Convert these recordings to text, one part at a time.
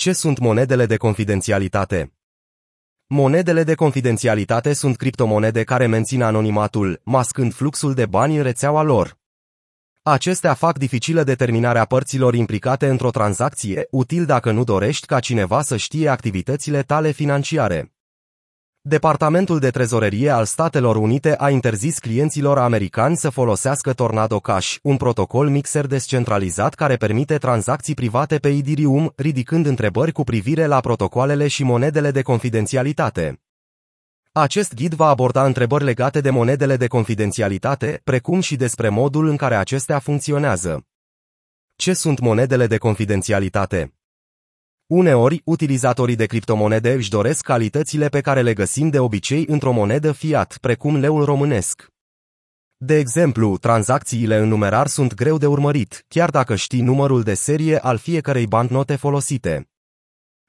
Ce sunt monedele de confidențialitate? Monedele de confidențialitate sunt criptomonede care mențin anonimatul, mascând fluxul de bani în rețeaua lor. Acestea fac dificilă determinarea părților implicate într-o tranzacție, util dacă nu dorești ca cineva să știe activitățile tale financiare. Departamentul de trezorerie al Statelor Unite a interzis clienților americani să folosească Tornado Cash, un protocol mixer descentralizat care permite tranzacții private pe Ethereum, ridicând întrebări cu privire la protocoalele și monedele de confidențialitate. Acest ghid va aborda întrebări legate de monedele de confidențialitate, precum și despre modul în care acestea funcționează. Ce sunt monedele de confidențialitate? Uneori, utilizatorii de criptomonede își doresc calitățile pe care le găsim de obicei într-o monedă fiat, precum leul românesc. De exemplu, tranzacțiile în numerar sunt greu de urmărit, chiar dacă știi numărul de serie al fiecărei bancnote folosite.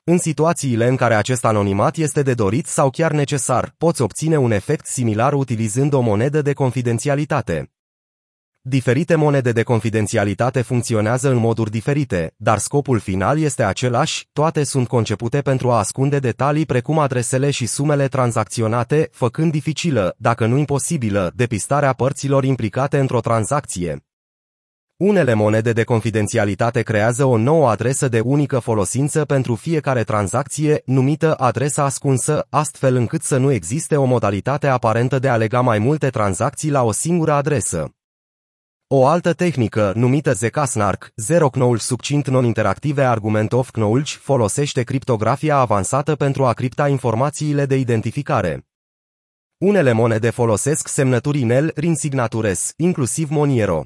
În situațiile în care acest anonimat este de dorit sau chiar necesar, poți obține un efect similar utilizând o monedă de confidențialitate. Diferite monede de confidențialitate funcționează în moduri diferite, dar scopul final este același, toate sunt concepute pentru a ascunde detalii precum adresele și sumele tranzacționate, făcând dificilă, dacă nu imposibilă, depistarea părților implicate într-o tranzacție. Unele monede de confidențialitate creează o nouă adresă de unică folosință pentru fiecare tranzacție, numită adresa ascunsă, astfel încât să nu existe o modalitate aparentă de a lega mai multe tranzacții la o singură adresă. O altă tehnică, numită Zekasnark, Zero Knowledge Succint Non-Interactive Argument of Knowledge, folosește criptografia avansată pentru a cripta informațiile de identificare. Unele monede folosesc semnături inel rin signatures, inclusiv Moniero.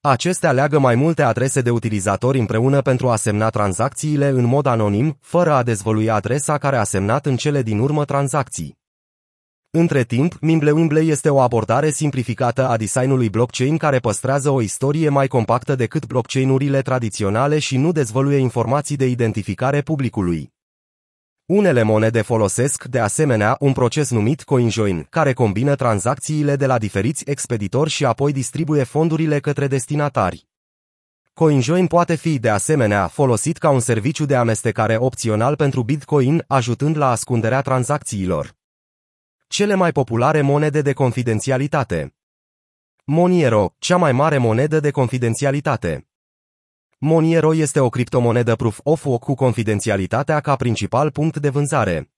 Acestea leagă mai multe adrese de utilizatori împreună pentru a semna tranzacțiile în mod anonim, fără a dezvălui adresa care a semnat în cele din urmă tranzacții. Între timp, Mimble este o abordare simplificată a designului blockchain care păstrează o istorie mai compactă decât blockchain-urile tradiționale și nu dezvăluie informații de identificare publicului. Unele monede folosesc, de asemenea, un proces numit CoinJoin, care combină tranzacțiile de la diferiți expeditori și apoi distribuie fondurile către destinatari. CoinJoin poate fi, de asemenea, folosit ca un serviciu de amestecare opțional pentru Bitcoin, ajutând la ascunderea tranzacțiilor. Cele mai populare monede de confidențialitate Moniero, cea mai mare monedă de confidențialitate. Moniero este o criptomonedă proof of work cu confidențialitatea ca principal punct de vânzare.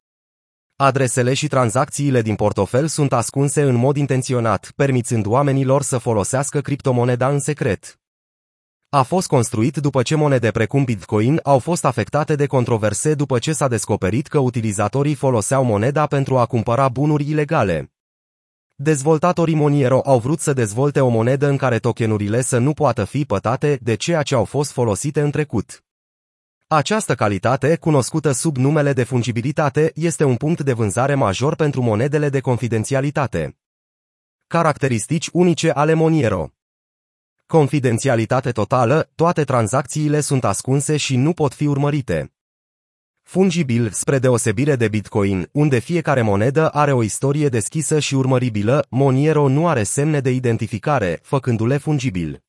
Adresele și tranzacțiile din portofel sunt ascunse în mod intenționat, permițând oamenilor să folosească criptomoneda în secret. A fost construit după ce monede precum Bitcoin au fost afectate de controverse după ce s-a descoperit că utilizatorii foloseau moneda pentru a cumpăra bunuri ilegale. Dezvoltatorii Moniero au vrut să dezvolte o monedă în care tokenurile să nu poată fi pătate de ceea ce au fost folosite în trecut. Această calitate, cunoscută sub numele de fungibilitate, este un punct de vânzare major pentru monedele de confidențialitate. Caracteristici unice ale Moniero Confidențialitate totală, toate tranzacțiile sunt ascunse și nu pot fi urmărite. Fungibil, spre deosebire de Bitcoin, unde fiecare monedă are o istorie deschisă și urmăribilă, Moniero nu are semne de identificare, făcându-le fungibil.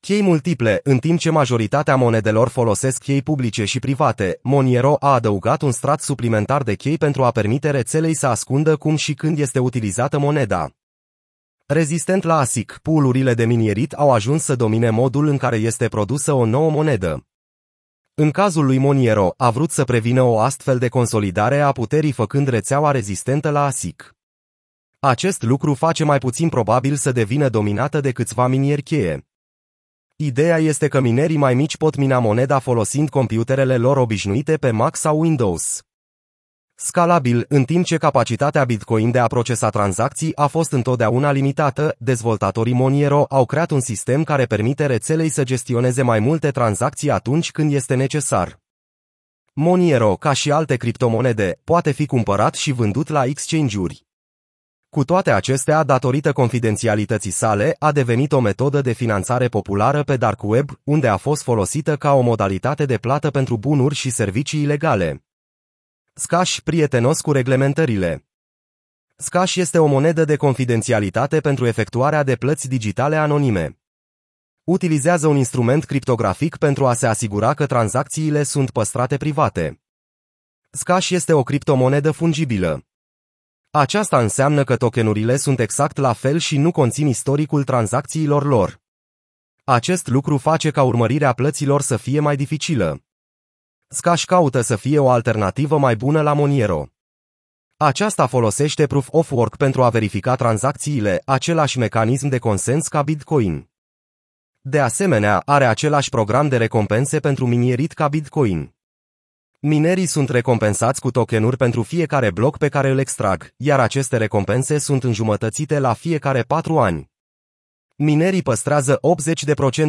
Chei multiple, în timp ce majoritatea monedelor folosesc chei publice și private, Moniero a adăugat un strat suplimentar de chei pentru a permite rețelei să ascundă cum și când este utilizată moneda. Rezistent la ASIC, poolurile de minierit au ajuns să domine modul în care este produsă o nouă monedă. În cazul lui Moniero, a vrut să prevină o astfel de consolidare a puterii făcând rețeaua rezistentă la ASIC. Acest lucru face mai puțin probabil să devină dominată de câțiva minieri cheie. Ideea este că minerii mai mici pot mina moneda folosind computerele lor obișnuite pe Mac sau Windows. Scalabil, în timp ce capacitatea Bitcoin de a procesa tranzacții a fost întotdeauna limitată, dezvoltatorii Moniero au creat un sistem care permite rețelei să gestioneze mai multe tranzacții atunci când este necesar. Moniero, ca și alte criptomonede, poate fi cumpărat și vândut la exchange-uri. Cu toate acestea, datorită confidențialității sale, a devenit o metodă de finanțare populară pe Dark Web, unde a fost folosită ca o modalitate de plată pentru bunuri și servicii ilegale. Scash prietenos cu reglementările. Scash este o monedă de confidențialitate pentru efectuarea de plăți digitale anonime. Utilizează un instrument criptografic pentru a se asigura că tranzacțiile sunt păstrate private. Scash este o criptomonedă fungibilă. Aceasta înseamnă că tokenurile sunt exact la fel și nu conțin istoricul tranzacțiilor lor. Acest lucru face ca urmărirea plăților să fie mai dificilă. Scash caută să fie o alternativă mai bună la Moniero. Aceasta folosește Proof of Work pentru a verifica tranzacțiile, același mecanism de consens ca Bitcoin. De asemenea, are același program de recompense pentru minierit ca Bitcoin. Minerii sunt recompensați cu tokenuri pentru fiecare bloc pe care îl extrag, iar aceste recompense sunt înjumătățite la fiecare patru ani. Minerii păstrează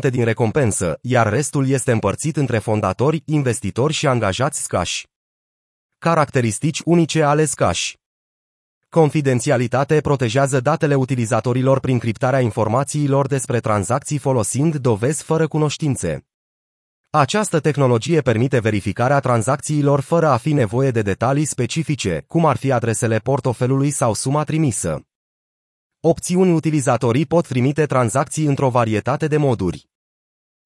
80% din recompensă, iar restul este împărțit între fondatori, investitori și angajați scași. Caracteristici unice ale scași Confidențialitate protejează datele utilizatorilor prin criptarea informațiilor despre tranzacții folosind dovezi fără cunoștințe. Această tehnologie permite verificarea tranzacțiilor fără a fi nevoie de detalii specifice, cum ar fi adresele portofelului sau suma trimisă. Opțiuni utilizatorii pot trimite tranzacții într-o varietate de moduri.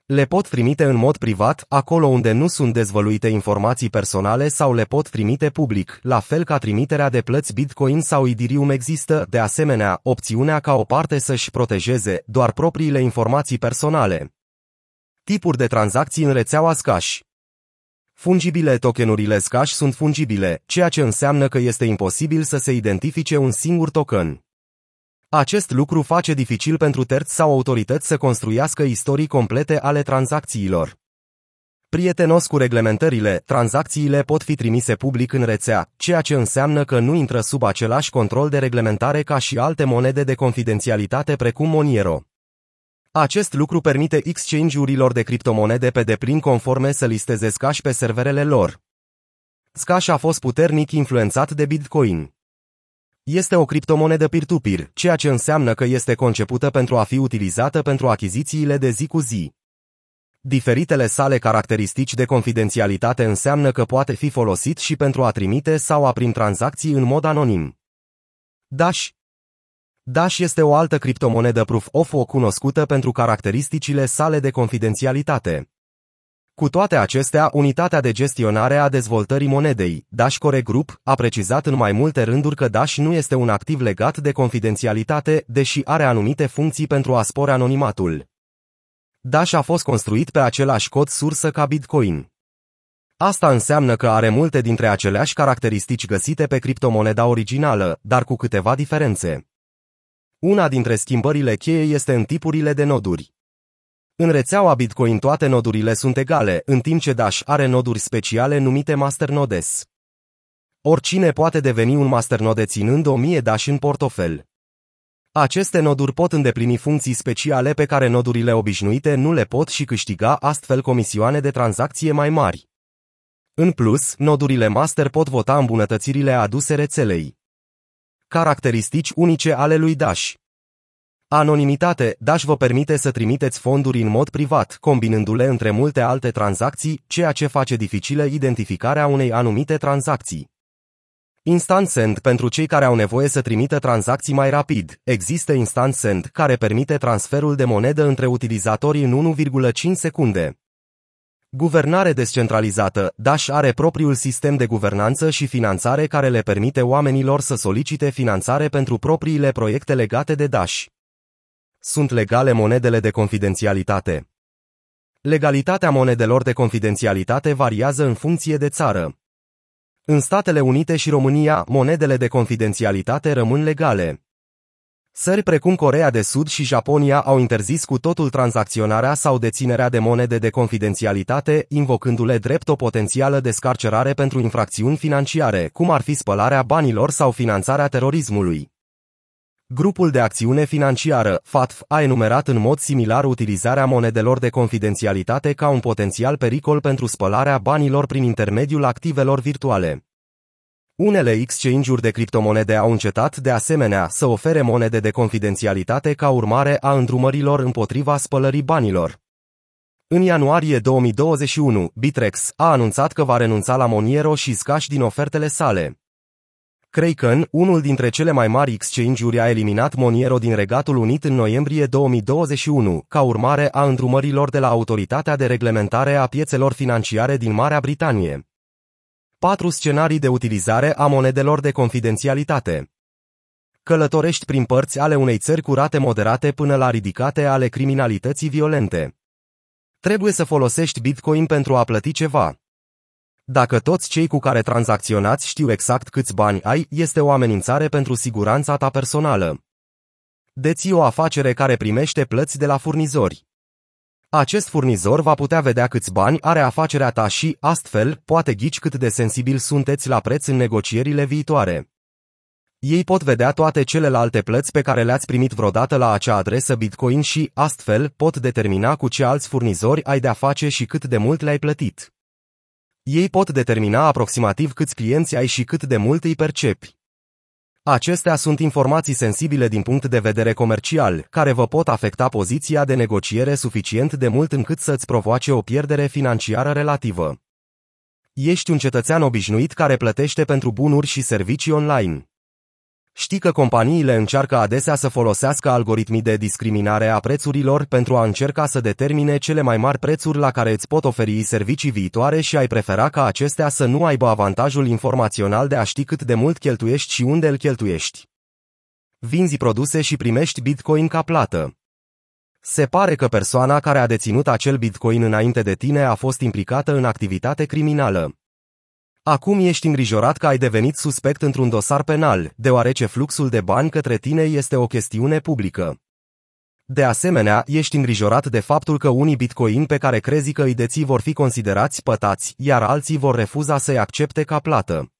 Le pot trimite în mod privat, acolo unde nu sunt dezvăluite informații personale sau le pot trimite public, la fel ca trimiterea de plăți Bitcoin sau Ethereum există, de asemenea, opțiunea ca o parte să-și protejeze doar propriile informații personale. Tipuri de tranzacții în rețeaua Scash Fungibile tokenurile Scash sunt fungibile, ceea ce înseamnă că este imposibil să se identifice un singur token. Acest lucru face dificil pentru terți sau autorități să construiască istorii complete ale tranzacțiilor. Prietenos cu reglementările, tranzacțiile pot fi trimise public în rețea, ceea ce înseamnă că nu intră sub același control de reglementare ca și alte monede de confidențialitate precum Moniero. Acest lucru permite exchange-urilor de criptomonede pe deplin conforme să listeze Scash pe serverele lor. Scash a fost puternic influențat de Bitcoin. Este o criptomonedă peer-to-peer, ceea ce înseamnă că este concepută pentru a fi utilizată pentru achizițiile de zi cu zi. Diferitele sale caracteristici de confidențialitate înseamnă că poate fi folosit și pentru a trimite sau a primi tranzacții în mod anonim. Dash Dash este o altă criptomonedă proof of work cunoscută pentru caracteristicile sale de confidențialitate. Cu toate acestea, unitatea de gestionare a dezvoltării monedei, Dash Core Group, a precizat în mai multe rânduri că Dash nu este un activ legat de confidențialitate, deși are anumite funcții pentru a spori anonimatul. Dash a fost construit pe același cod sursă ca Bitcoin. Asta înseamnă că are multe dintre aceleași caracteristici găsite pe criptomoneda originală, dar cu câteva diferențe. Una dintre schimbările cheie este în tipurile de noduri. În rețeaua Bitcoin toate nodurile sunt egale, în timp ce Dash are noduri speciale numite masternodes. Oricine poate deveni un masternode ținând 1000 Dash în portofel. Aceste noduri pot îndeplini funcții speciale pe care nodurile obișnuite nu le pot și câștiga astfel comisioane de tranzacție mai mari. În plus, nodurile master pot vota îmbunătățirile aduse rețelei. Caracteristici unice ale lui Dash Anonimitate, Dash vă permite să trimiteți fonduri în mod privat, combinându-le între multe alte tranzacții, ceea ce face dificilă identificarea unei anumite tranzacții. Instant Send pentru cei care au nevoie să trimită tranzacții mai rapid. Există Instant Send care permite transferul de monedă între utilizatori în 1,5 secunde. Guvernare descentralizată. Dash are propriul sistem de guvernanță și finanțare care le permite oamenilor să solicite finanțare pentru propriile proiecte legate de Dash. Sunt legale monedele de confidențialitate. Legalitatea monedelor de confidențialitate variază în funcție de țară. În Statele Unite și România, monedele de confidențialitate rămân legale. Țări precum Corea de Sud și Japonia au interzis cu totul tranzacționarea sau deținerea de monede de confidențialitate, invocându-le drept o potențială descarcerare pentru infracțiuni financiare, cum ar fi spălarea banilor sau finanțarea terorismului. Grupul de acțiune financiară, FATF, a enumerat în mod similar utilizarea monedelor de confidențialitate ca un potențial pericol pentru spălarea banilor prin intermediul activelor virtuale. Unele exchange-uri de criptomonede au încetat de asemenea să ofere monede de confidențialitate ca urmare a îndrumărilor împotriva spălării banilor. În ianuarie 2021, Bitrex a anunțat că va renunța la Moniero și Scash din ofertele sale. Kraken, unul dintre cele mai mari exchange-uri a eliminat Moniero din Regatul Unit în noiembrie 2021, ca urmare a îndrumărilor de la Autoritatea de Reglementare a Piețelor Financiare din Marea Britanie. 4 scenarii de utilizare a monedelor de confidențialitate. Călătorești prin părți ale unei țări curate moderate până la ridicate ale criminalității violente. Trebuie să folosești Bitcoin pentru a plăti ceva. Dacă toți cei cu care tranzacționați știu exact câți bani ai, este o amenințare pentru siguranța ta personală. Deții o afacere care primește plăți de la furnizori. Acest furnizor va putea vedea câți bani are afacerea ta și, astfel, poate ghici cât de sensibil sunteți la preț în negocierile viitoare. Ei pot vedea toate celelalte plăți pe care le-ați primit vreodată la acea adresă Bitcoin și, astfel, pot determina cu ce alți furnizori ai de-a face și cât de mult le-ai plătit. Ei pot determina aproximativ câți clienți ai și cât de mult îi percepi. Acestea sunt informații sensibile din punct de vedere comercial, care vă pot afecta poziția de negociere suficient de mult încât să-ți provoace o pierdere financiară relativă. Ești un cetățean obișnuit care plătește pentru bunuri și servicii online. Știi că companiile încearcă adesea să folosească algoritmii de discriminare a prețurilor pentru a încerca să determine cele mai mari prețuri la care îți pot oferi servicii viitoare și ai prefera ca acestea să nu aibă avantajul informațional de a ști cât de mult cheltuiești și unde îl cheltuiești. Vinzi produse și primești Bitcoin ca plată. Se pare că persoana care a deținut acel Bitcoin înainte de tine a fost implicată în activitate criminală. Acum ești îngrijorat că ai devenit suspect într-un dosar penal, deoarece fluxul de bani către tine este o chestiune publică. De asemenea, ești îngrijorat de faptul că unii bitcoin pe care crezi că îi deții vor fi considerați pătați, iar alții vor refuza să-i accepte ca plată.